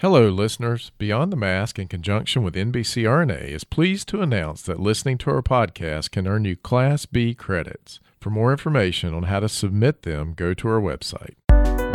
Hello, listeners. Beyond the Mask, in conjunction with NBCRNA, is pleased to announce that listening to our podcast can earn you Class B credits. For more information on how to submit them, go to our website.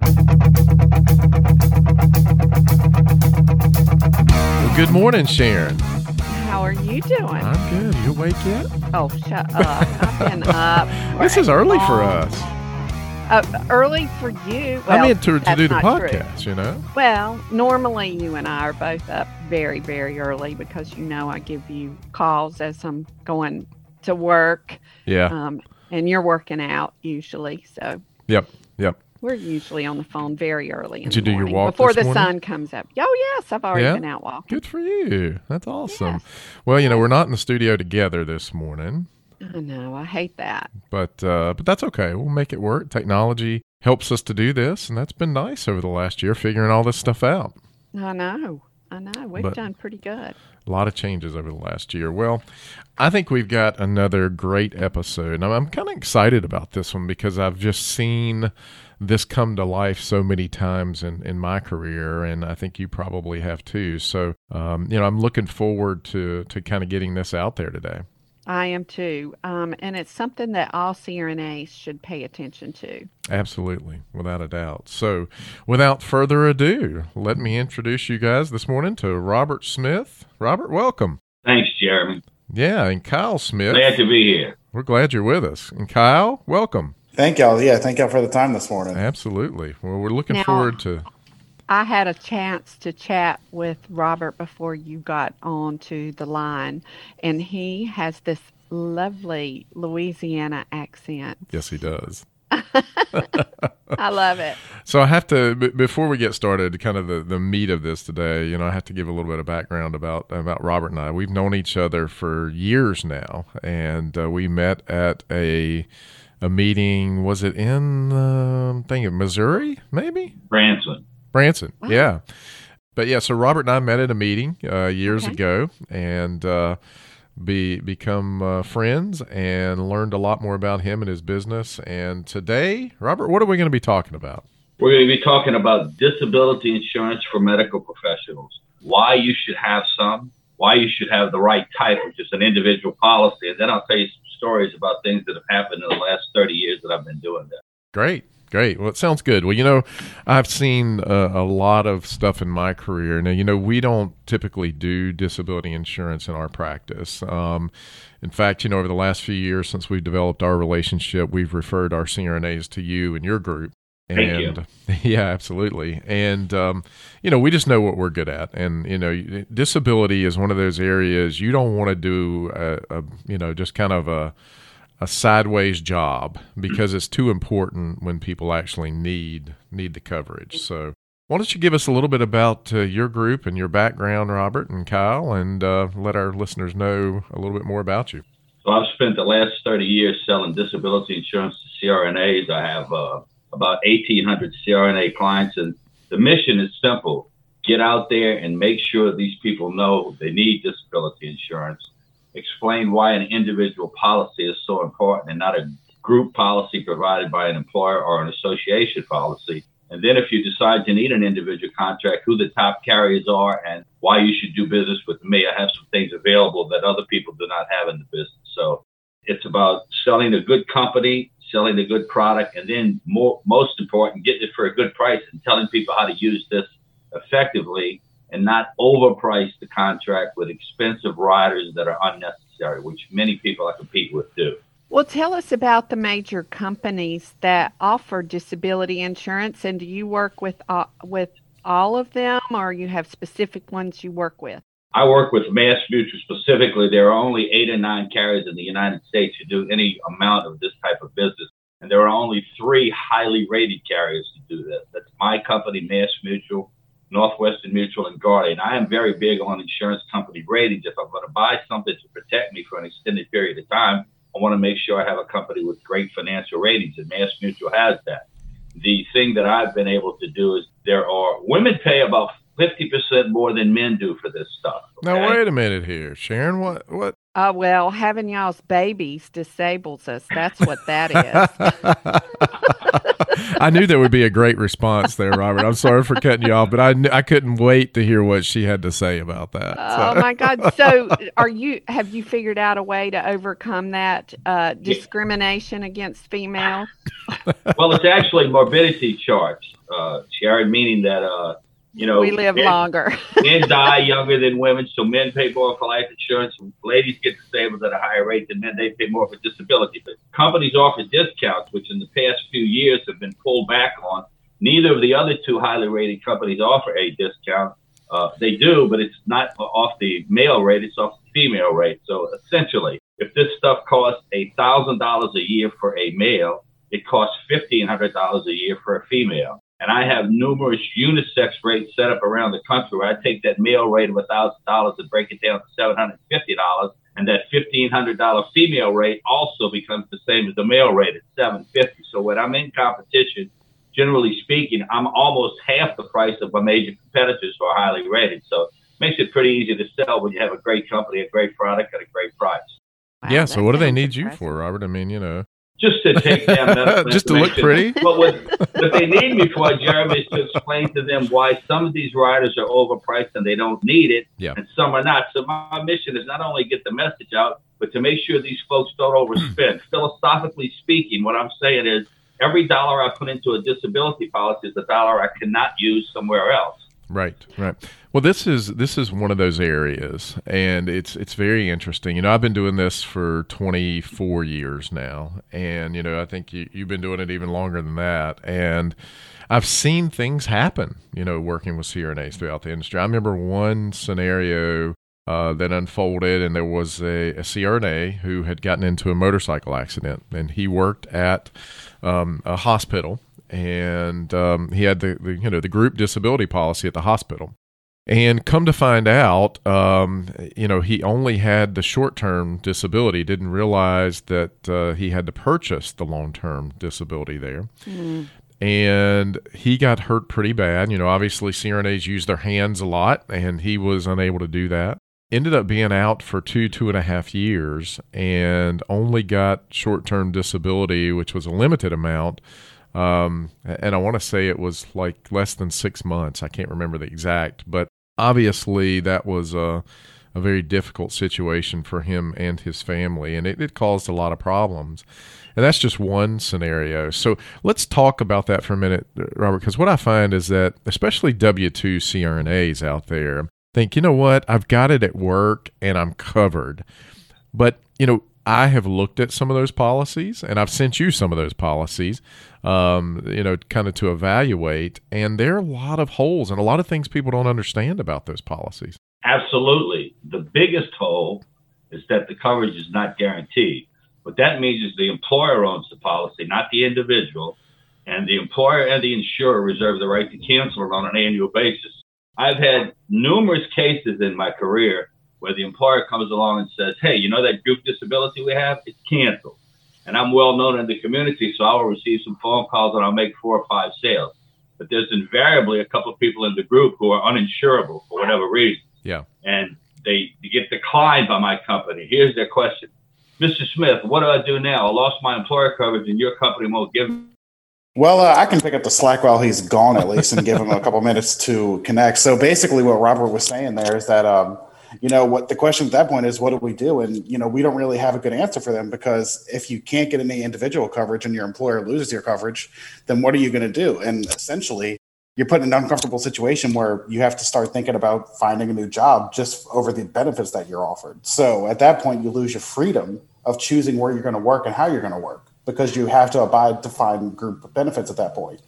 Well, good morning, Sharon. How are you doing? I'm good. You awake yet? Oh, shut up. I've been up. This is early for us. Uh, early for you. I Well, mean, to, to do the not true. podcast, you know? Well, normally you and I are both up very, very early because you know I give you calls as I'm going to work, Yeah. um, and you're working out usually. So Yep. Yep. We're usually on the phone very early in Did you the do your walk before the morning? sun comes up. Oh yes, I've already Yeah? been out walking. Good for you. That's awesome. Yes. Well, you know, we're not in the studio together this morning, I know. I hate that. but uh, but that's okay. We'll make it work. Technology helps us to do this, and that's been nice over the last year figuring all this stuff out. I know. I know. We've But- done pretty good. A lot of changes over the last year. Well, I think we've got another great episode. I'm, I'm kind of excited about this one because I've just seen this come to life so many times in, in my career, and I think you probably have too. So, um, you know, I'm looking forward to, to kind of getting this out there today. I am too. Um, and it's something that all CRNAs should pay attention to. Absolutely, without a doubt. So, without further ado, let me introduce you guys this morning to Robert Smith. Robert, welcome. Thanks, Jeremy. Yeah, and Kyle Smith. Glad to be here. We're glad you're with us. And Kyle, welcome. Thank y'all. Yeah, thank y'all for the time this morning. Absolutely. Well, we're looking Now- forward to. I had a chance to chat with Robert before you got onto the line, and he has this lovely Louisiana accent. Yes, he does. I love it. So I have to b- before we get started, kind of the, the meat of this today. You know, I have to give a little bit of background about about Robert and I. We've known each other for years now, and uh, we met at a a meeting. Was it in um, thing of Missouri? Maybe Branson. Branson. Wow. Yeah. But yeah, so Robert and I met at a meeting uh, years Okay. ago, and uh, be become uh, friends and learned a lot more about him and his business. And today, Robert, what are we going to be talking about? We're going to be talking about disability insurance for medical professionals. Why you should have some, why you should have the right of just an individual policy. And then I'll tell you some stories about things that have happened in the last 30 years that I've been doing that. Great. Great. Well, it sounds good. Well, you know, I've seen uh, a lot of stuff in my career. Now, you know, we don't typically do disability insurance in our practice. Um, in fact, you know, over the last few years since we've developed our relationship, we've referred our CRNAs to you and your group. Thank you. and yeah, absolutely. And um, you know, we just know what we're good at, and you know, disability is one of those areas you don't want to do a, a you know just kind of a a sideways job because it's too important when people actually need need the coverage. So, why don't you give us a little bit about uh, your group and your background, Robert and Kyle, and uh, let our listeners know a little bit more about you. So I've spent the last 30 years selling disability insurance to CRNAs. I have uh, about 1,800 CRNA clients, and the mission is simple get out there and make sure these people know they need disability insurance. Explain why an individual policy is so important and not a group policy provided by an employer or an association policy. And then if you decide to need an individual contract, who the top carriers are and why you should do business with me. I have some things available that other people do not have in the business. So it's about selling a good company, selling a good product, and then more, most important, getting it for a good price and telling people how to use this effectively and not overprice the contract with expensive riders that are unnecessary, which many people I compete with do. Well, tell us about the major companies that offer disability insurance, and do you work with uh, with all of them, or you have specific ones you work with? I work with Mass Mutual specifically. There are only eight or nine carriers in the United States who do any amount of this type of business, and there are only three highly rated carriers to do this. That's my company, Mass Mutual, Northwestern Mutual, and Guardian. I am very big on insurance company ratings. If I'm going to buy something to protect me for an extended period of time, I want to make sure I have a company with great financial ratings, and Mass Mutual has that. The thing that I've been able to do is there are women pay about 50% more than men do for this stuff. Okay? Now, wait a minute here. Sharon, what? what? Uh, well, having y'all's babies disables us. That's what that is. I knew there would be a great response there, Robert. I'm sorry for cutting you off, but I, I couldn't wait to hear what she had to say about that. So. Oh my God! So, are you have you figured out a way to overcome that uh, discrimination against females? well, it's actually morbidity charts, uh, Sharon, meaning that uh, you know, we live men, longer. men die younger than women, so men pay more for life insurance. Ladies get disabled at a higher rate than men; they pay more for disability. But companies offer discounts, which in the past few years have been pulled back on. Neither of the other two highly rated companies offer a discount. Uh, they do, but it's not off the male rate; it's off the female rate. So essentially, if this stuff costs a thousand dollars a year for a male, it costs fifteen hundred dollars a year for a female. And I have numerous unisex rates set up around the country where I take that male rate of $1,000 and break it down to $750. And that $1,500 female rate also becomes the same as the male rate at 750 So when I'm in competition, generally speaking, I'm almost half the price of my major competitors who are highly rated. So it makes it pretty easy to sell when you have a great company, a great product, at a great price. Wow, yeah. So what do they need impressive. you for, Robert? I mean, you know just to take down medical just to look pretty. But what, what they need me for, Jeremy, is to explain to them why some of these riders are overpriced and they don't need it, yeah. and some are not. So my mission is not only get the message out, but to make sure these folks don't overspend. Philosophically speaking, what I'm saying is every dollar I put into a disability policy is a dollar I cannot use somewhere else. Right, right. Well, this is this is one of those areas, and it's it's very interesting. You know, I've been doing this for 24 years now, and you know, I think you, you've been doing it even longer than that, and I've seen things happen. You know, working with CRNAs throughout the industry. I remember one scenario uh, that unfolded, and there was a, a, CRNA who had gotten into a motorcycle accident, and he worked at um, a hospital and um, he had the, the, you know the group disability policy at the hospital. And come to find out, um, you know, he only had the short term disability, didn't realize that uh, he had to purchase the long term disability there. Mm. And he got hurt pretty bad. You know, obviously, CRNAs use their hands a lot, and he was unable to do that. Ended up being out for two, two and a half years, and only got short term disability, which was a limited amount um, and I want to say it was like less than six months. I can't remember the exact, but obviously that was a, a very difficult situation for him and his family, and it, it caused a lot of problems. And that's just one scenario. So let's talk about that for a minute, Robert, because what I find is that, especially W 2 CRNAs out there, think, you know what, I've got it at work and I'm covered. But, you know, I have looked at some of those policies and I've sent you some of those policies, um, you know, kind of to evaluate. And there are a lot of holes and a lot of things people don't understand about those policies. Absolutely. The biggest hole is that the coverage is not guaranteed. What that means is the employer owns the policy, not the individual. And the employer and the insurer reserve the right to cancel it on an annual basis. I've had numerous cases in my career where the employer comes along and says, hey, you know that group disability we have? It's canceled. And I'm well known in the community, so I will receive some phone calls and I'll make four or five sales. But there's invariably a couple of people in the group who are uninsurable for whatever reason. Yeah. And they, they get declined by my company. Here's their question Mr. Smith, what do I do now? I lost my employer coverage and your company won't give me. Well, uh, I can pick up the slack while he's gone at least and give him a couple minutes to connect. So basically, what Robert was saying there is that um, you know what the question at that point is what do we do and you know we don't really have a good answer for them because if you can't get any individual coverage and your employer loses your coverage then what are you going to do and essentially you're put in an uncomfortable situation where you have to start thinking about finding a new job just over the benefits that you're offered. So at that point, you lose your freedom of choosing where you're going to work and how you're going to work because you have to abide to find group benefits at that point.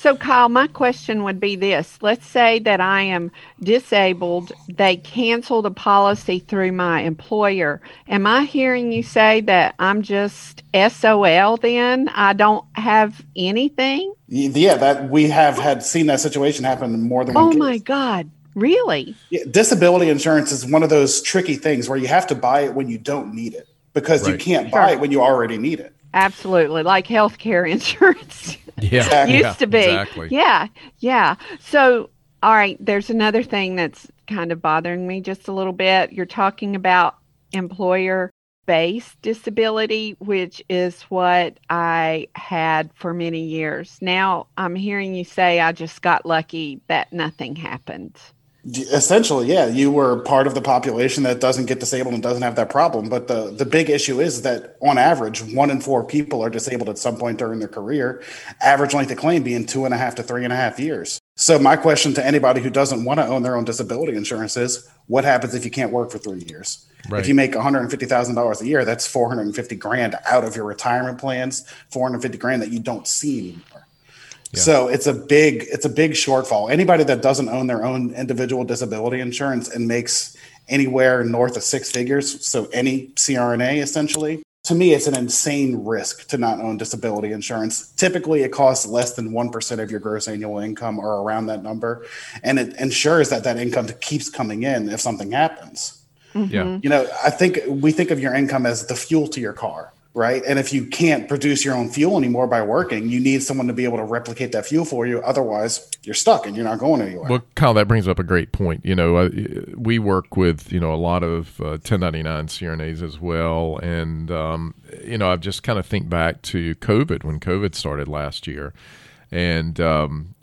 So, Kyle, my question would be this let's say that I am disabled, they canceled a policy through my employer. Am I hearing you say that I'm just SOL then? I don't have anything? Yeah, that we have had seen that situation happen more than one. Oh case. my God. Really? Yeah, disability insurance is one of those tricky things where you have to buy it when you don't need it because right. you can't buy it when you already need it. Absolutely. Like healthcare insurance. Yeah. used yeah, to be. Exactly. Yeah. Yeah. So, all right, there's another thing that's kind of bothering me just a little bit. You're talking about employer based disability, which is what I had for many years. Now I'm hearing you say I just got lucky that nothing happened. Essentially, yeah, you were part of the population that doesn't get disabled and doesn't have that problem. But the the big issue is that on average, one in four people are disabled at some point during their career. Average length of claim being two and a half to three and a half years. So my question to anybody who doesn't want to own their own disability insurance is, what happens if you can't work for three years? Right. If you make one hundred and fifty thousand dollars a year, that's four hundred and fifty grand out of your retirement plans. Four hundred fifty grand that you don't see anymore. So it's a big it's a big shortfall. Anybody that doesn't own their own individual disability insurance and makes anywhere north of six figures, so any CRNA essentially, to me it's an insane risk to not own disability insurance. Typically it costs less than 1% of your gross annual income or around that number and it ensures that that income keeps coming in if something happens. Mm-hmm. Yeah. You know, I think we think of your income as the fuel to your car right? And if you can't produce your own fuel anymore by working, you need someone to be able to replicate that fuel for you. Otherwise, you're stuck and you're not going anywhere. Well, Kyle, that brings up a great point. You know, uh, we work with you know a lot of uh, 1099 CRNAs as well, and um, you know, I've just kind of think back to COVID when COVID started last year, and um,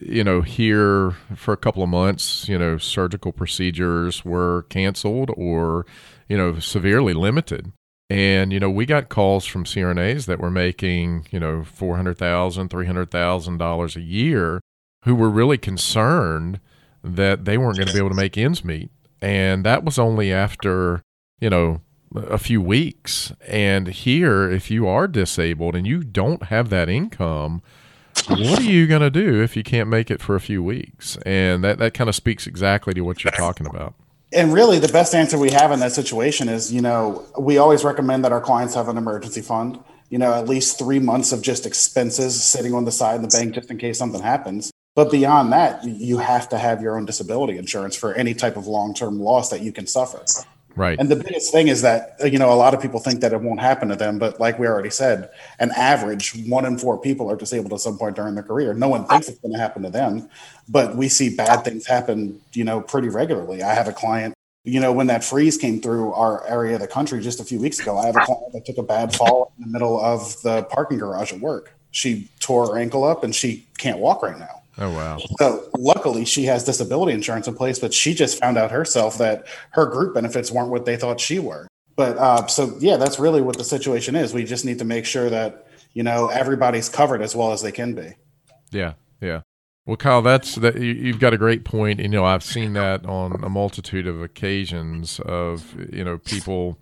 you know, here for a couple of months, you know, surgical procedures were canceled or you know severely limited and, you know, we got calls from CRNAs that were making, you know, $400,000, $300,000 a year who were really concerned that they weren't going to be able to make ends meet. And that was only after, you know, a few weeks. And here, if you are disabled and you don't have that income, what are you going to do if you can't make it for a few weeks? And that, that kind of speaks exactly to what you're talking about and really the best answer we have in that situation is you know we always recommend that our clients have an emergency fund you know at least three months of just expenses sitting on the side in the bank just in case something happens. But beyond that you have to have your own disability insurance for any type of long-term loss that you can suffer Right. And the biggest thing is that, you know, a lot of people think that it won't happen to them. But like we already said, an average one in four people are disabled at some point during their career. No one thinks it's going to happen to them, but we see bad things happen, you know, pretty regularly. I have a client, you know, when that freeze came through our area of the country just a few weeks ago, I have a client that took a bad fall in the middle of the parking garage at work. She tore her ankle up and she can't walk right now. Oh wow! So luckily, she has disability insurance in place, but she just found out herself that her group benefits weren't what they thought she were. But uh, so yeah, that's really what the situation is. We just need to make sure that you know everybody's covered as well as they can be. Yeah, yeah. Well, Kyle, that's that. You've got a great point. You know, I've seen that on a multitude of occasions of you know people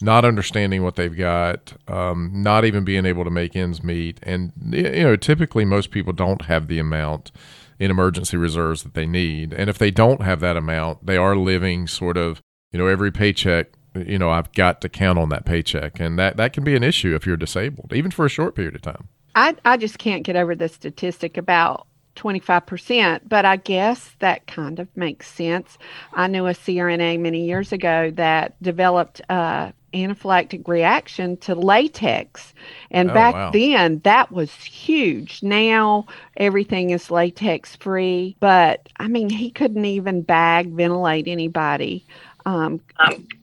not understanding what they've got, um, not even being able to make ends meet, and you know, typically most people don't have the amount in emergency reserves that they need, and if they don't have that amount, they are living sort of you know every paycheck. You know, I've got to count on that paycheck, and that that can be an issue if you're disabled, even for a short period of time. I I just can't get over the statistic about 25%, but I guess that kind of makes sense. I knew a CRNA many years ago that developed a anaphylactic reaction to latex. And oh, back wow. then, that was huge. Now, everything is latex free, but I mean, he couldn't even bag ventilate anybody. Um,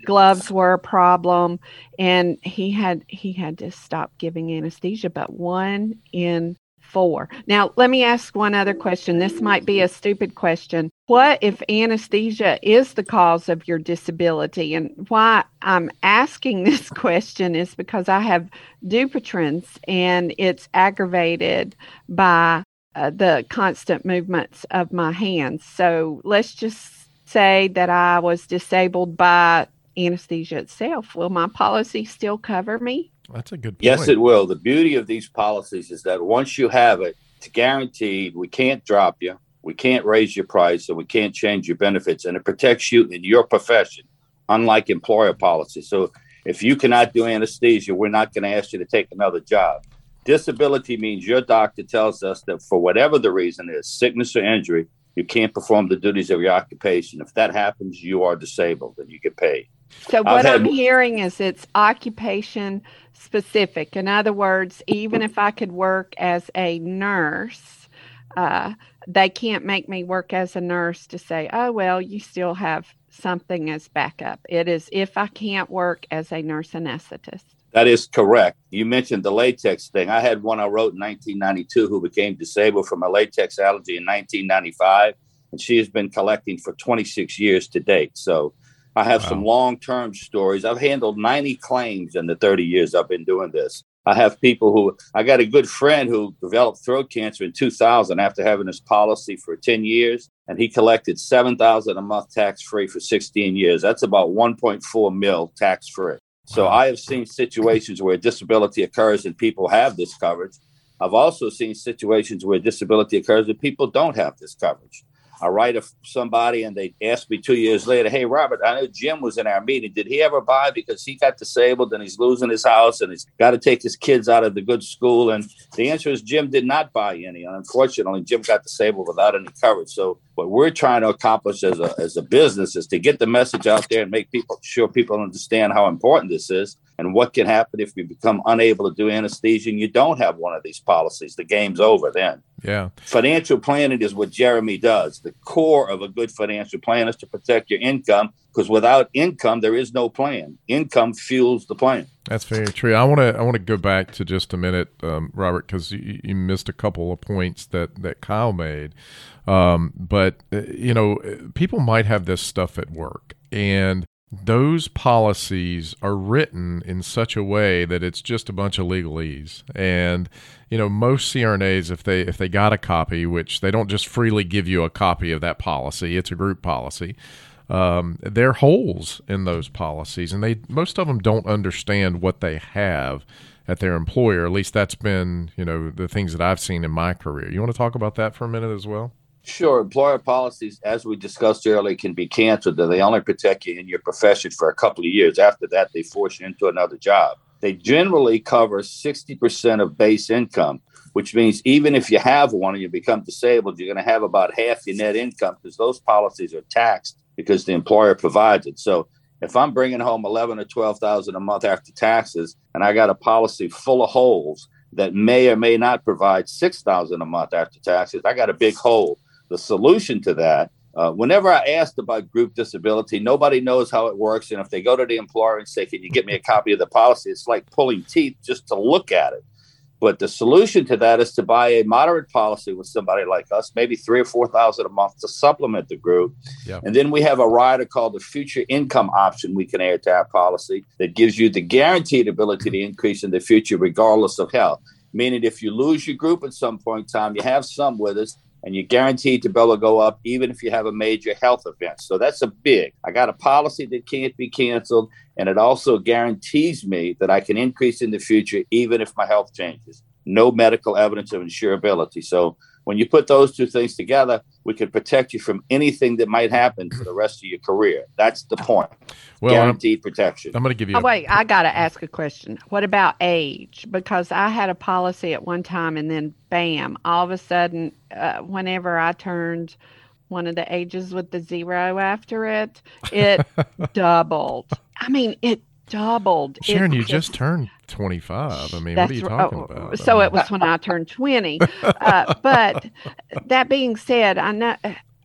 gloves were a problem and he had he had to stop giving anesthesia but one in four. Now, let me ask one other question. This might be a stupid question. What if anesthesia is the cause of your disability? And why I'm asking this question is because I have Dupuytren's and it's aggravated by uh, the constant movements of my hands. So let's just say that I was disabled by anesthesia itself. Will my policy still cover me? That's a good point. Yes, it will. The beauty of these policies is that once you have it, it's guaranteed. We can't drop you. We can't raise your price and we can't change your benefits. And it protects you in your profession, unlike employer policy. So if you cannot do anesthesia, we're not going to ask you to take another job. Disability means your doctor tells us that for whatever the reason is, sickness or injury, you can't perform the duties of your occupation. If that happens, you are disabled and you get paid. So what had, I'm hearing is it's occupation specific. In other words, even if I could work as a nurse, uh, they can't make me work as a nurse to say, oh, well, you still have something as backup. It is if I can't work as a nurse anesthetist. That is correct. You mentioned the latex thing. I had one I wrote in 1992 who became disabled from a latex allergy in 1995, and she has been collecting for 26 years to date. So I have wow. some long term stories. I've handled 90 claims in the 30 years I've been doing this. I have people who I got a good friend who developed throat cancer in 2000 after having this policy for 10 years, and he collected 7,000 a month tax free for 16 years. That's about 1.4 mil tax free. So I have seen situations where disability occurs and people have this coverage. I've also seen situations where disability occurs and people don't have this coverage. I write a, somebody and they ask me two years later, Hey, Robert, I know Jim was in our meeting. Did he ever buy because he got disabled and he's losing his house and he's got to take his kids out of the good school? And the answer is Jim did not buy any. And unfortunately, Jim got disabled without any coverage. So what we're trying to accomplish as a, as a business is to get the message out there and make people sure people understand how important this is and what can happen if you become unable to do anesthesia and you don't have one of these policies. The game's over then. Yeah. Financial planning is what Jeremy does. The core of a good financial plan is to protect your income because without income there is no plan. Income fuels the plan. That's very true. I want to I want to go back to just a minute, um, Robert, because you, you, missed a couple of points that that Kyle made. Um, but uh, you know, people might have this stuff at work, and those policies are written in such a way that it's just a bunch of legalese. And you know most crnas if they if they got a copy which they don't just freely give you a copy of that policy it's a group policy um, there are holes in those policies. And they most of them don't understand what they have at their employer. At least that's been you know the things that i've seen in my career. You want to talk about that for a minute as well Sure. Employer policies, as we discussed earlier, can be canceled. They only protect you in your profession for a couple of years. After that, they force you into another job. They generally cover 60% of base income, which means even if you have one and you become disabled, you're going to have about half your net income because those policies are taxed because the employer provides it. So if I'm bringing home 11 or 12,000 a month after taxes and I got a policy full of holes that may or may not provide 6,000 a month after taxes, I got a big hole the solution to that. Uh, whenever I asked about group disability, nobody knows how it works. And if they go to the employer and say, Can you get me a copy of the policy? It's like pulling teeth just to look at it. But the solution to that is to buy a moderate policy with somebody like us, maybe three or four thousand a month to supplement the group. Yep. And then we have a rider called the future income option we can add to our policy that gives you the guaranteed ability to increase in the future regardless of health. Meaning if you lose your group at some point in time, you have some with us, and you're guaranteed to be able to go up even if you have a major health event. So that's a big. I got a policy that can't be canceled, and it also guarantees me that I can increase in the future even if my health changes. No medical evidence of insurability. So when you put those two things together, we can protect you from anything that might happen for the rest of your career. That's the point. Well, Guaranteed I'm, protection. I'm going to give you. Oh, wait, I got to ask a question. What about age? Because I had a policy at one time, and then bam, all of a sudden, uh, whenever I turned one of the ages with the zero after it, it doubled. I mean, it doubled. Sharon, it you just turned 25. I mean, what are you talking oh, about? So it was when I turned 20. Uh, but that being said, I know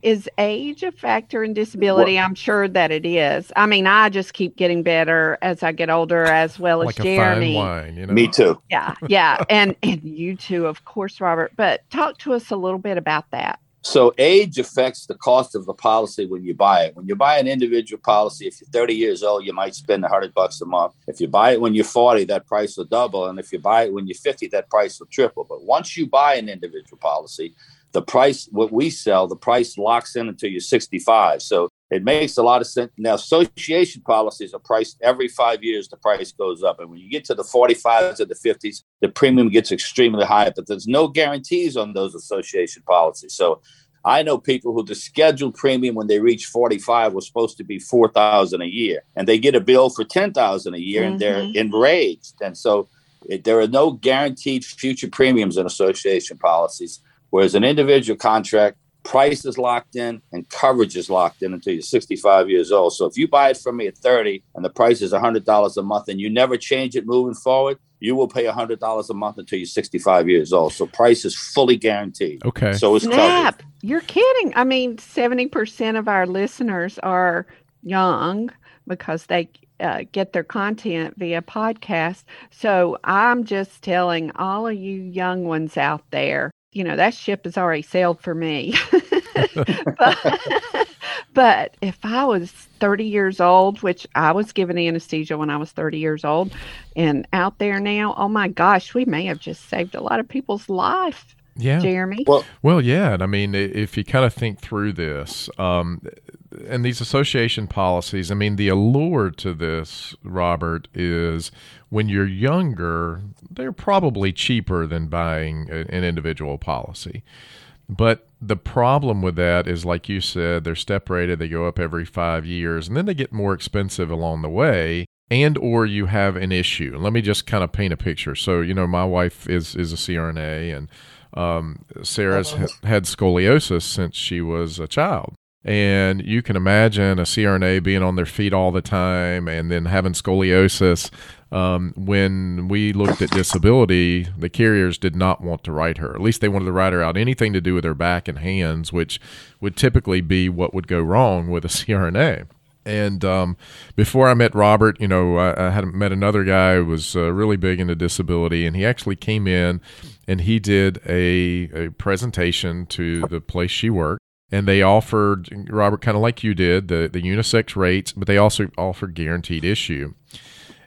is age a factor in disability? Well, I'm sure that it is. I mean, I just keep getting better as I get older, as well as like Jeremy. Wine, you know? Me too. Yeah, yeah, and and you too, of course, Robert. But talk to us a little bit about that. So age affects the cost of the policy when you buy it. When you buy an individual policy, if you're 30 years old, you might spend 100 bucks a month. If you buy it when you're 40, that price will double, and if you buy it when you're 50, that price will triple. But once you buy an individual policy, the price what we sell, the price locks in until you're 65. So it makes a lot of sense. Now, association policies are priced every five years, the price goes up. And when you get to the 45s or the 50s, the premium gets extremely high, but there's no guarantees on those association policies. So I know people who the scheduled premium when they reach 45 was supposed to be 4,000 a year and they get a bill for 10,000 a year mm-hmm. and they're mm-hmm. enraged. And so it, there are no guaranteed future premiums in association policies, whereas an individual contract price is locked in and coverage is locked in until you're 65 years old. So if you buy it from me at 30 and the price is $100 a month and you never change it moving forward, you will pay $100 a month until you're 65 years old. So price is fully guaranteed. Okay. So it's Snap. Covered. You're kidding. I mean, 70% of our listeners are young because they uh, get their content via podcast. So I'm just telling all of you young ones out there you know, that ship has already sailed for me. but, but if I was 30 years old, which I was given anesthesia when I was 30 years old, and out there now, oh my gosh, we may have just saved a lot of people's life. Yeah, Jeremy. Well, well, yeah. And I mean, if you kind of think through this, um, and these association policies, I mean, the allure to this, Robert, is when you're younger, they're probably cheaper than buying a, an individual policy. But the problem with that is, like you said, they're step rated, they go up every five years, and then they get more expensive along the way and or you have an issue. Let me just kind of paint a picture. So, you know, my wife is is a CRNA and um, Sarah's had scoliosis since she was a child. And you can imagine a CRNA being on their feet all the time and then having scoliosis. Um, when we looked at disability, the carriers did not want to write her. At least they wanted to write her out anything to do with her back and hands, which would typically be what would go wrong with a CRNA. And um, before I met Robert, you know, I, I had met another guy who was uh, really big into disability, and he actually came in and he did a, a presentation to the place she worked and they offered Robert kind of like you did the the unisex rates, but they also offered guaranteed issue,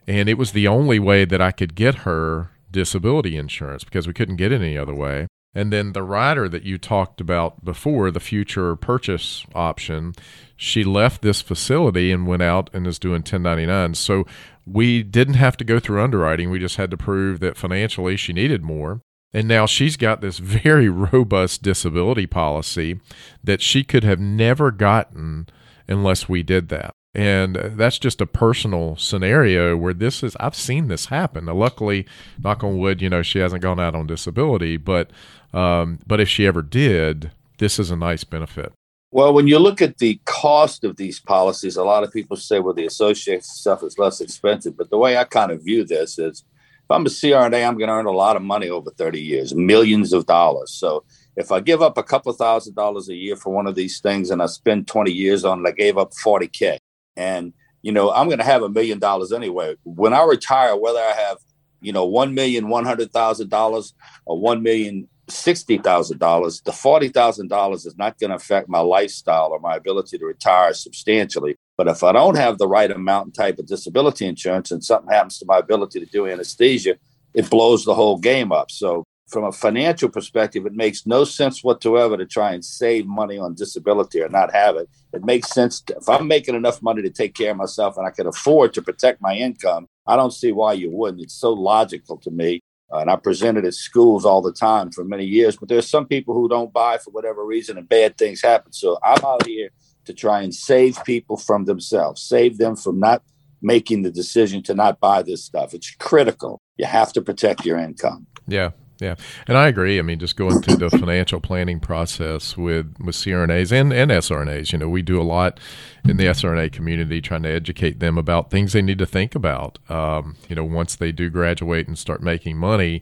and it was the only way that I could get her disability insurance because we couldn't get it any other way. And then the rider that you talked about before, the future purchase option, she left this facility and went out and is doing 1099. So we didn't have to go through underwriting. We just had to prove that financially she needed more. And now she's got this very robust disability policy that she could have never gotten unless we did that. And that's just a personal scenario where this is, I've seen this happen. Now, luckily, knock on wood, you know, she hasn't gone out on disability, but, um, but if she ever did, this is a nice benefit. Well, when you look at the cost of these policies, a lot of people say, well, the associated stuff is less expensive. But the way I kind of view this is if I'm a CRNA, I'm going to earn a lot of money over 30 years, millions of dollars. So if I give up a couple thousand dollars a year for one of these things and I spend 20 years on it, I gave up 40K. And, you know, I'm going to have a million dollars anyway. When I retire, whether I have, you know, one million one hundred thousand dollars or one million sixty thousand dollars, the forty thousand dollars is not going to affect my lifestyle or my ability to retire substantially. But if I don't have the right amount and type of disability insurance and something happens to my ability to do anesthesia, it blows the whole game up. So, from a financial perspective, it makes no sense whatsoever to try and save money on disability or not have it. It makes sense to, if I'm making enough money to take care of myself and I can afford to protect my income. I don't see why you wouldn't. It's so logical to me. Uh, and I presented at schools all the time for many years. But there's some people who don't buy for whatever reason, and bad things happen. So I'm out here to try and save people from themselves, save them from not making the decision to not buy this stuff. It's critical. You have to protect your income. Yeah. Yeah, and I agree. I mean, just going through the financial planning process with with CRNAs and, and SRNAs, you know, we do a lot in the SRNA community trying to educate them about things they need to think about. Um, you know, once they do graduate and start making money,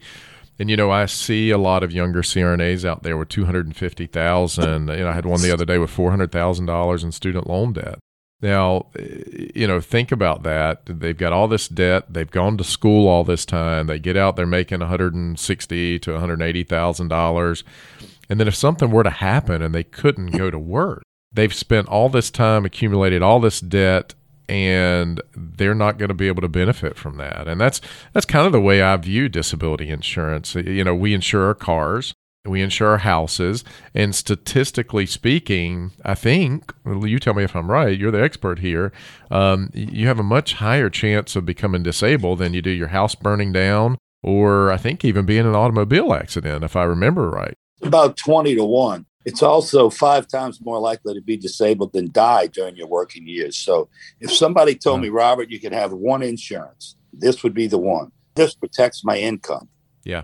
and you know, I see a lot of younger CRNAs out there with two hundred and fifty thousand. You know, I had one the other day with four hundred thousand dollars in student loan debt. Now, eh, you know, think about that. They've got all this debt. They've gone to school all this time. They get out, they're making one hundred and sixty to one hundred eighty thousand dollars, And then if something were to happen and they couldn't go to work, they've spent all this time, accumulated all this debt, and they're not going to be able to benefit from that. And that's that's kind of the way I view disability insurance. You know, we insure our cars, we insure our houses, and statistically speaking, I think you tell me if I'm right. You're the expert here. Um, you have a much higher chance of becoming disabled than you do your house burning down, or I think even being in an automobile accident, if I remember right. About twenty to one. It's also five times more likely to be disabled than die during your working years. So if somebody told me, Robert, you can have one insurance, this would be the one. This protects my income. Yeah.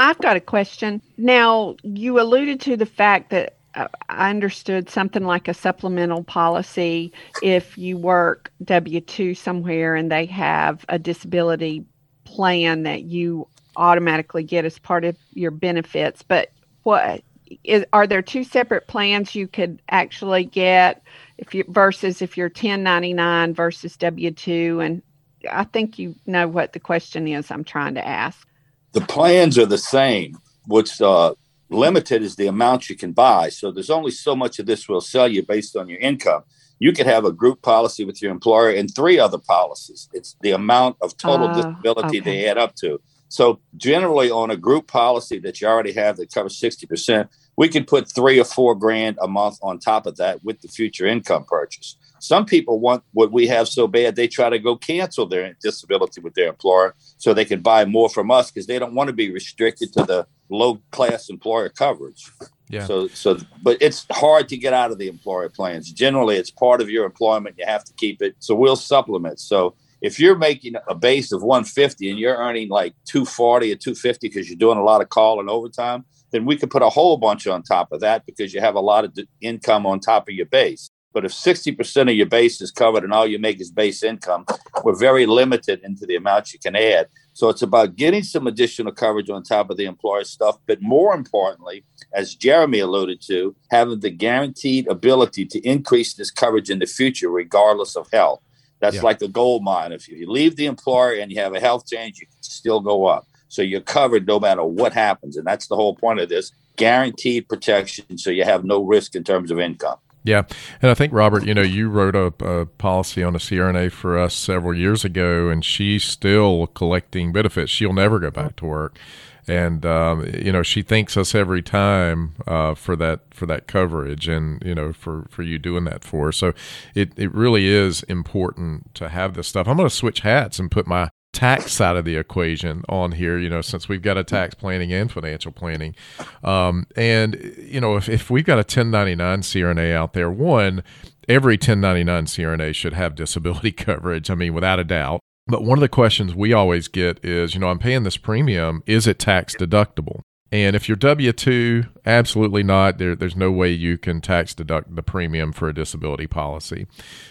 I've got a question. Now, you alluded to the fact that uh, I understood something like a supplemental policy if you work W 2 somewhere and they have a disability plan that you automatically get as part of your benefits. But what is, are there two separate plans you could actually get if you versus if you're 1099 versus W2 and I think you know what the question is I'm trying to ask. The plans are the same. What's uh, limited is the amount you can buy. So there's only so much of this will sell you based on your income. You could have a group policy with your employer and three other policies. It's the amount of total uh, disability okay. they add up to. So generally, on a group policy that you already have that covers sixty percent, we could put three or four grand a month on top of that with the future income purchase. Some people want what we have so bad they try to go cancel their disability with their employer so they can buy more from us because they don't want to be restricted to the low class employer coverage. Yeah. So so but it's hard to get out of the employer plans. Generally it's part of your employment, you have to keep it. So we'll supplement. So if you're making a base of 150 and you're earning like 240 or 250 because you're doing a lot of call and overtime, then we could put a whole bunch on top of that because you have a lot of income on top of your base. But if 60% of your base is covered and all you make is base income, we're very limited into the amount you can add. So it's about getting some additional coverage on top of the employer stuff. But more importantly, as Jeremy alluded to, having the guaranteed ability to increase this coverage in the future, regardless of health. That's yeah. like a gold mine. If you leave the employer and you have a health change, you can still go up. So you're covered no matter what happens. And that's the whole point of this guaranteed protection. So you have no risk in terms of income. Yeah. And I think, Robert, you know, you wrote a, a, policy on a CRNA for us several years ago, and she's still collecting benefits. She'll never go back to work. And um, you know she thanks us every time uh, for that for that coverage, and you know for, for you doing that for her. So it, it really is important to have this stuff. I'm going to switch hats and put my tax side of the equation on here, you know, since we've got a tax planning and financial planning. Um, and, you know, if, if we've got a 1099 CRNA out there, one, every 1099 CRNA should have disability coverage. I mean, without a doubt. But one of the questions we always get is, you know, I'm paying this premium. Is it tax deductible? And if you're W 2, absolutely not. There, there's no way you can tax deduct the premium for a disability policy.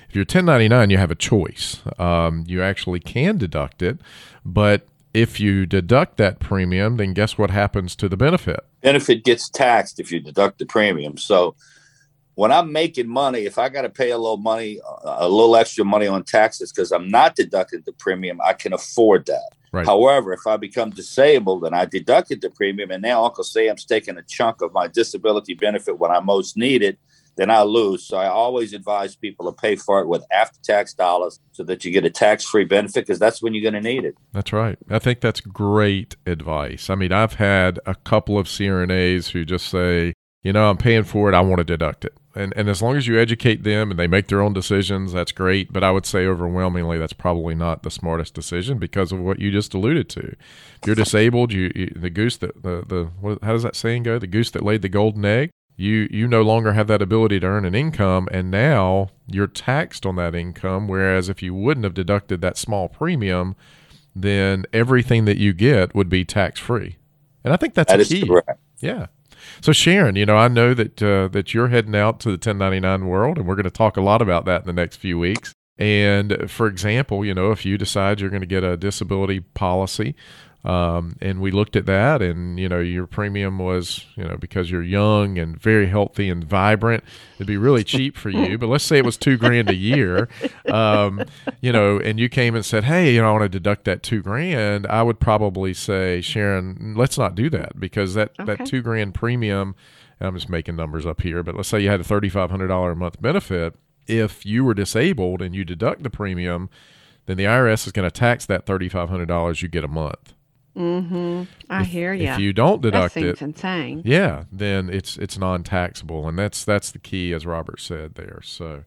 If you're 1099, you have a choice. Um, you actually can deduct it, but if you deduct that premium, then guess what happens to the benefit? Benefit gets taxed if you deduct the premium. So when I'm making money, if I got to pay a little money, a little extra money on taxes because I'm not deducting the premium, I can afford that. Right. However, if I become disabled and I deducted the premium and now Uncle Sam's taking a chunk of my disability benefit when I most need it, then I lose. So I always advise people to pay for it with after tax dollars so that you get a tax free benefit because that's when you're going to need it. That's right. I think that's great advice. I mean, I've had a couple of CRNAs who just say, you know, I'm paying for it, I want to deduct it and and as long as you educate them and they make their own decisions, that's great. But I would say overwhelmingly that's probably not the smartest decision because of what you just alluded to. If you're disabled, you, you the goose that the the what, how does that saying go? The goose that laid the golden egg. You you no longer have that ability to earn an income, and now you're taxed on that income. Whereas if you wouldn't have deducted that small premium, then everything that you get would be tax free. And I think that's that key. Correct. Yeah. So Sharon, you know, I know that uh, that you're heading out to the 1099 world, and we're going to talk a lot about that in the next few weeks. And for example, you know, if you decide you're going to get a disability policy, um, and we looked at that, and you know, your premium was, you know, because you're young and very healthy and vibrant, it'd be really cheap for you. But let's say it was two grand a year, um, you know, and you came and said, hey, you know, I want to deduct that two grand. I would probably say, Sharon, let's not do that because that okay. that two grand premium. I'm just making numbers up here, but let's say you had a $3,500 a month benefit. If you were disabled and you deduct the premium, then the IRS is going to tax that $3,500 you get a month. Mm-hmm. I if, hear you. If you don't deduct that seems it, insane. Yeah, then it's it's non-taxable, and that's that's the key, as Robert said there. So,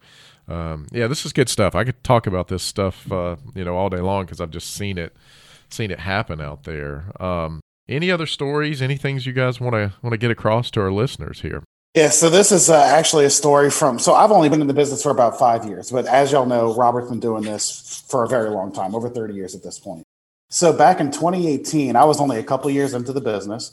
um, yeah, this is good stuff. I could talk about this stuff, uh, you know, all day long because I've just seen it seen it happen out there. Um, any other stories? Any things you guys want to want to get across to our listeners here? Yeah, so this is uh, actually a story from. So I've only been in the business for about five years, but as y'all know, Robert's been doing this for a very long time, over 30 years at this point. So back in 2018, I was only a couple years into the business,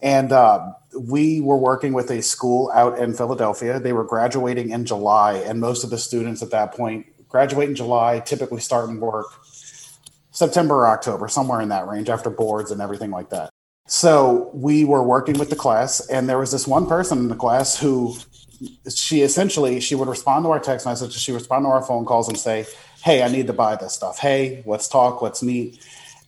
and uh, we were working with a school out in Philadelphia. They were graduating in July, and most of the students at that point graduate in July, typically starting work September or October, somewhere in that range after boards and everything like that. So we were working with the class, and there was this one person in the class who she essentially she would respond to our text messages, she would respond to our phone calls and say, "Hey, I need to buy this stuff. Hey, let's talk, let's meet."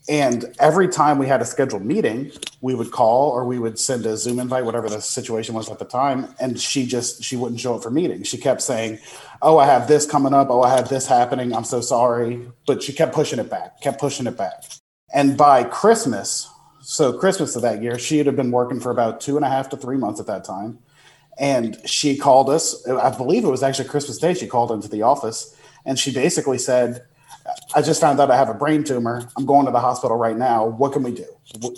And every time we had a scheduled meeting, we would call or we would send a Zoom invite, whatever the situation was at the time. And she just she wouldn't show up for meetings. She kept saying, "Oh, I have this coming up. Oh, I have this happening. I'm so sorry." But she kept pushing it back, kept pushing it back. And by Christmas, so Christmas of that year, she had been working for about two and a half to three months at that time. And she called us. I believe it was actually Christmas Day. She called into the office and she basically said, I just found out I have a brain tumor. I'm going to the hospital right now. What can we do?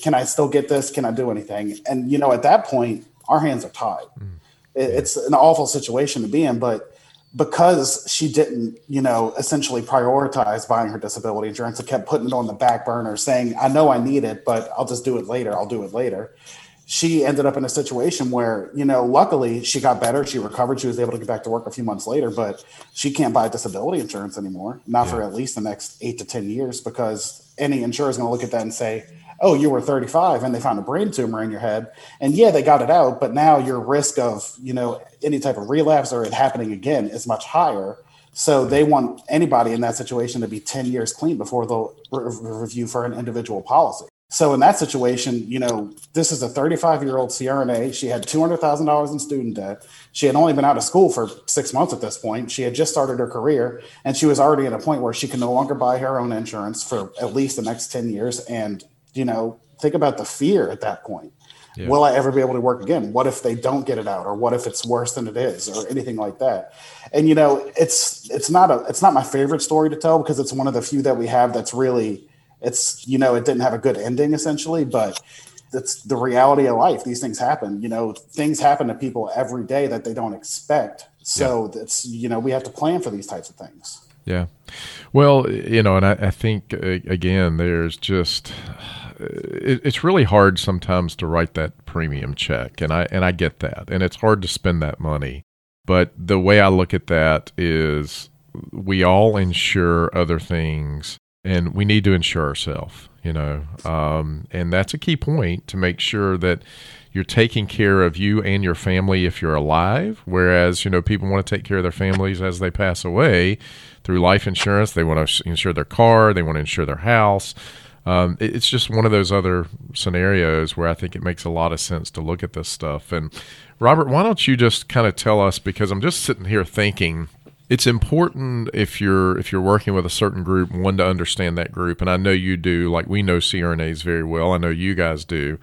Can I still get this? Can I do anything? And you know, at that point, our hands are tied. Mm. It's an awful situation to be in, but because she didn't, you know, essentially prioritize buying her disability insurance and kept putting it on the back burner, saying, "I know I need it, but I'll just do it later. I'll do it later." She ended up in a situation where, you know, luckily she got better. She recovered. She was able to get back to work a few months later, but she can't buy disability insurance anymore, not yeah. for at least the next eight to 10 years, because any insurer is going to look at that and say, oh, you were 35 and they found a brain tumor in your head. And yeah, they got it out, but now your risk of, you know, any type of relapse or it happening again is much higher. So they want anybody in that situation to be 10 years clean before they'll re- review for an individual policy. So in that situation, you know, this is a 35 year old CRNA. She had $200,000 in student debt. She had only been out of school for six months at this point. She had just started her career and she was already at a point where she can no longer buy her own insurance for at least the next 10 years. And, you know, think about the fear at that point. Yeah. Will I ever be able to work again? What if they don't get it out, or what if it's worse than it is, or anything like that? And you know, it's it's not a it's not my favorite story to tell because it's one of the few that we have that's really it's you know it didn't have a good ending essentially but that's the reality of life. These things happen you know things happen to people every day that they don't expect. So yeah. that's you know we have to plan for these types of things. Yeah. Well you know and i, I think uh, again there's just it, it's really hard sometimes to write that premium check and i and i get that and it's hard to spend that money. But the way i look at that is we all insure other things and we need to insure ourselves you know um, and that's a key point to make sure that you're taking care of you and your family if you're alive whereas you know people want to take care of their families as they pass away through life insurance they want to insure their car they want to insure their house um, it's just one of those other scenarios where I think it makes a lot of sense to look at this stuff. And Robert, why don't you just kind of tell us because I'm just sitting here thinking it's important if you're if you're working with a certain group one to understand that group. And i know you do. Like we know crnas very well. I know you guys do.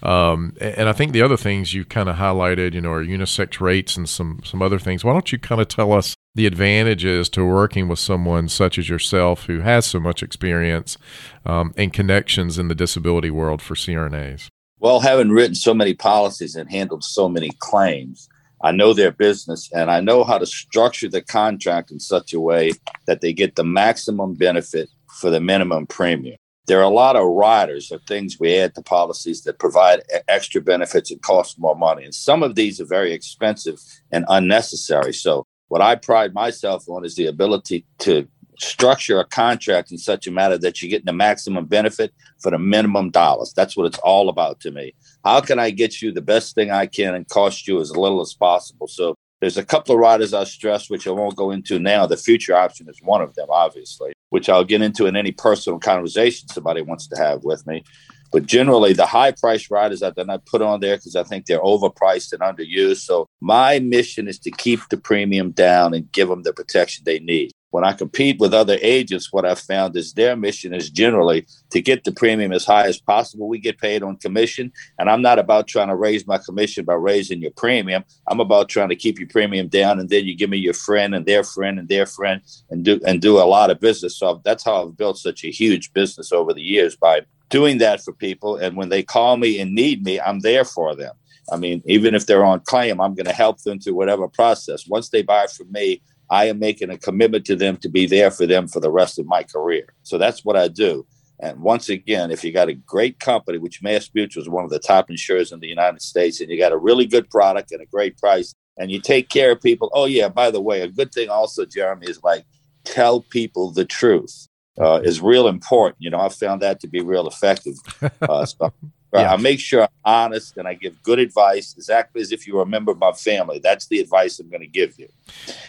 Um, and i think the other things you kind of highlighted you know are unisex rates and some some other things. Why don't you kind of tell us the advantages to working with someone such as yourself who has so much experience um, and connections in the disability world for crnas well having written so many policies and handled so many claims I know their business and I know how to structure the contract in such a way that they get the maximum benefit for the minimum premium. There are a lot of riders or things we add to policies that provide extra benefits and cost more money. And some of these are very expensive and unnecessary. So, what I pride myself on is the ability to structure a contract in such a manner that you're getting the maximum benefit for the minimum dollars. That's what it's all about to me. How can I get you the best thing I can and cost you as little as possible? So there's a couple of riders I stress, which I won't go into now. The future option is one of them, obviously, which I'll get into in any personal conversation somebody wants to have with me. But generally, the high price riders I then I put on there because I think they're overpriced and underused. So my mission is to keep the premium down and give them the protection they need. When I compete with other agents, what I've found is their mission is generally to get the premium as high as possible. We get paid on commission, and I'm not about trying to raise my commission by raising your premium. I'm about trying to keep your premium down, and then you give me your friend and their friend and their friend, and do and do a lot of business. So that's how I've built such a huge business over the years by doing that for people. And when they call me and need me, I'm there for them. I mean, even if they're on claim, I'm going to help them through whatever process. Once they buy from me, I am making a commitment to them to be there for them for the rest of my career. So that's what I do. And once again, if you got a great company, which Mass Mutual is one of the top insurers in the United States, and you got a really good product and a great price, and you take care of people. Oh, yeah, by the way, a good thing also, Jeremy, is like tell people the truth uh, is real important. You know, I found that to be real effective. Uh, so yeah. I make sure I'm honest and I give good advice, exactly as if you were a member of my family. That's the advice I'm going to give you.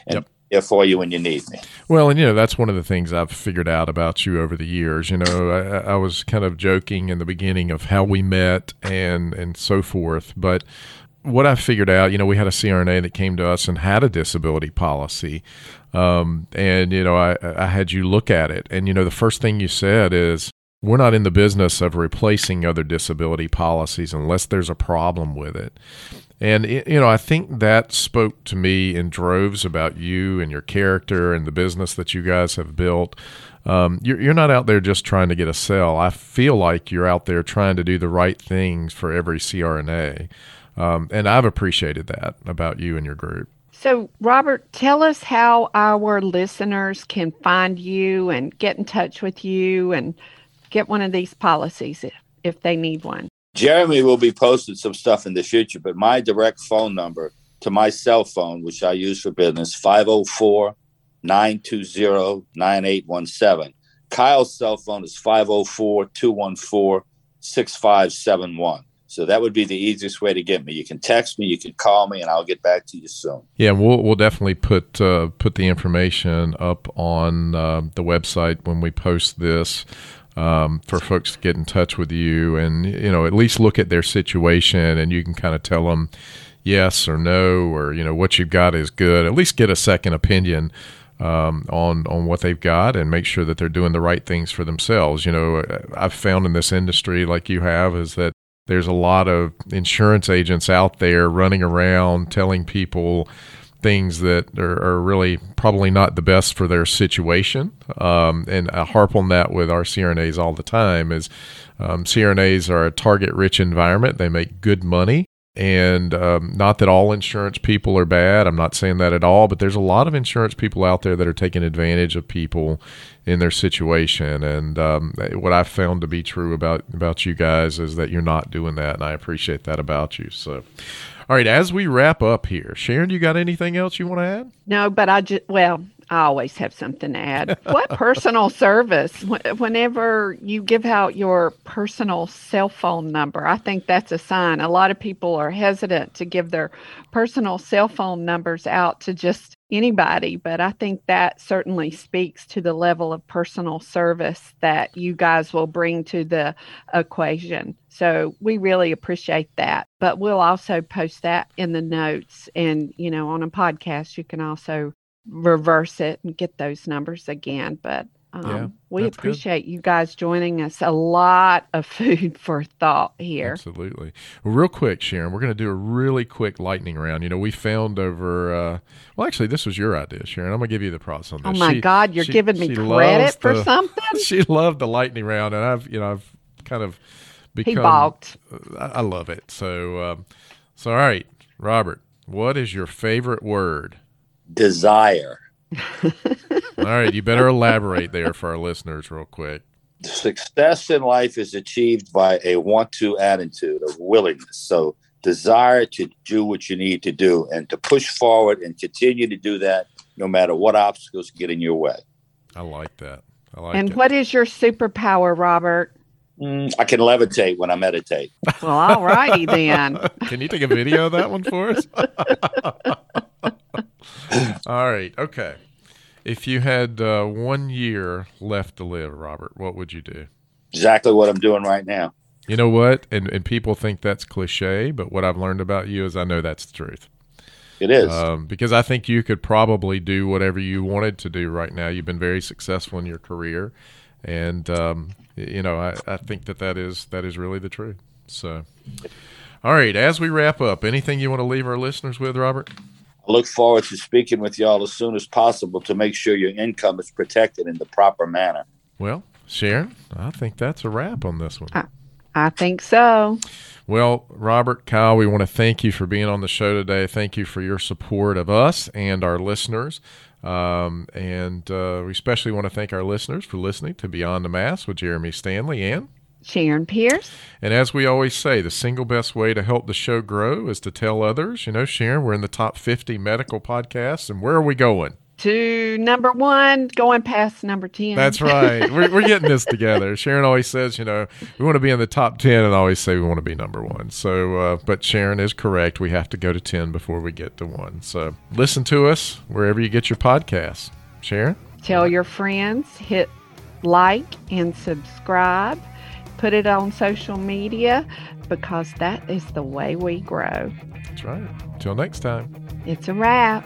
And yep here for you when you need me. Well, and you know that's one of the things I've figured out about you over the years. You know, I, I, was kind of joking in the beginning of how we met and and so forth, but what I figured out, you know, we had a CRNA that came to us and had a disability policy, um, and you know, I, I had you look at it, and you know, the first thing you said is, "We're not in the business of replacing other disability policies unless there's a problem with it." And you know, I think that spoke to me in droves about you and your character and the business that you guys have built. Um, you're, you're not out there just trying to get a sell. I feel like you're out there trying to do the right things for every CRNA. Um, and I've appreciated that about you and your group. So, Robert, tell us how our listeners can find you and get in touch with you and get one of these policies if, if they need one. Jeremy will be posting some stuff in the future, but my direct phone number to my cell phone, which I use for business, 504 920 9817. Kyle's cell phone is 504 214 6571. So that would be the easiest way to get me. You can text me, you can call me, and I'll get back to you soon. Yeah, we'll we'll definitely put uh, put the information up on uh, the website when we post this. Um, for folks to get in touch with you and you know at least look at their situation and you can kind of tell them yes or no or you know what you've got is good. At least get a second opinion um, on on what they've got and make sure that they're doing the right things for themselves. You know i've found in this industry like you have is that there's a lot of insurance agents out there running around telling people things that are, are really probably not the best for their situation. Um, and I harp on that with our CRNAs all the time is um, CRNAs are a target rich environment. They make good money. And um, not that all insurance people are bad. I'm not saying that at all, but there's a lot of insurance people out there that are taking advantage of people in their situation. And um, what I've found to be true about about you guys is that you're not doing that, and I appreciate that about you. So, all right, as we wrap up here, Sharon, you got anything else you want to add? No, but I just well, I always have something to add. what personal service? Whenever you give out your personal cell phone number, I think that's a sign. A lot of people are hesitant to give their personal cell phone numbers out to just anybody, but I think that certainly speaks to the level of personal service that you guys will bring to the equation. So we really appreciate that. But we'll also post that in the notes and, you know, on a podcast, you can also reverse it and get those numbers again. But um, yeah, we appreciate good. you guys joining us. A lot of food for thought here. Absolutely. Real quick, Sharon, we're going to do a really quick lightning round. You know, we found over, uh, well, actually, this was your idea, Sharon. I'm going to give you the props on this. Oh, my she, God, you're she, giving me credit for the, something? she loved the lightning round, and I've, you know, I've kind of become. He balked. I, I love it. So, um, so, all right, Robert, what is your favorite word? desire. All right, you better elaborate there for our listeners, real quick. Success in life is achieved by a want to attitude of willingness. So, desire to do what you need to do and to push forward and continue to do that no matter what obstacles get in your way. I like that. I like and it. what is your superpower, Robert? Mm, I can levitate when I meditate. Well, all righty then. Can you take a video of that one for us? All right. Okay. If you had uh, one year left to live, Robert, what would you do? Exactly what I'm doing right now. You know what? And and people think that's cliche, but what I've learned about you is I know that's the truth. It is. Um, because I think you could probably do whatever you wanted to do right now. You've been very successful in your career, and um, you know I, I think that that is that is really the truth. So, all right. As we wrap up, anything you want to leave our listeners with, Robert? I look forward to speaking with y'all as soon as possible to make sure your income is protected in the proper manner. Well, Sharon, I think that's a wrap on this one. I think so. Well, Robert, Kyle, we want to thank you for being on the show today. Thank you for your support of us and our listeners. Um, and uh, we especially want to thank our listeners for listening to Beyond the Mask with Jeremy Stanley and Sharon Pierce. and as we always say, the single best way to help the show grow is to tell others. You know, Sharon, we're in the top 50 medical podcasts, and where are we going? To number one, going past number 10. That's right. We're, we're getting this together. Sharon always says, you know, we want to be in the top 10, and I always say we want to be number one. So, uh, but Sharon is correct. We have to go to 10 before we get to one. So listen to us wherever you get your podcasts. Sharon? Tell your friends, hit like and subscribe, put it on social media because that is the way we grow. That's right. Until next time. It's a wrap.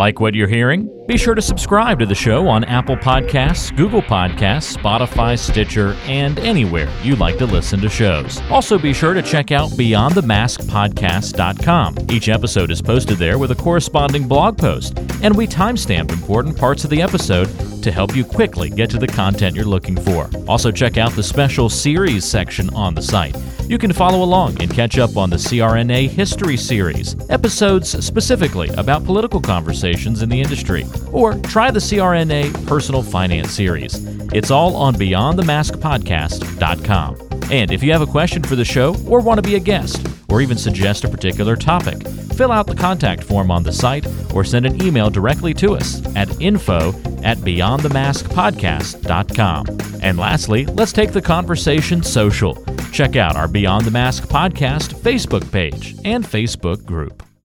Like what you're hearing? Be sure to subscribe to the show on Apple Podcasts, Google Podcasts, Spotify, Stitcher, and anywhere you like to listen to shows. Also, be sure to check out BeyondTheMaskPodcast.com. Each episode is posted there with a corresponding blog post, and we timestamp important parts of the episode to help you quickly get to the content you're looking for. Also, check out the special series section on the site. You can follow along and catch up on the CRNA History Series, episodes specifically about political conversations in the industry, or try the CRNA Personal Finance Series. It's all on BeyondTheMaskPodcast.com. And if you have a question for the show, or want to be a guest, or even suggest a particular topic, fill out the contact form on the site or send an email directly to us at info at beyondthemaskpodcast.com. And lastly, let's take the conversation social. Check out our Beyond the Mask podcast Facebook page and Facebook group.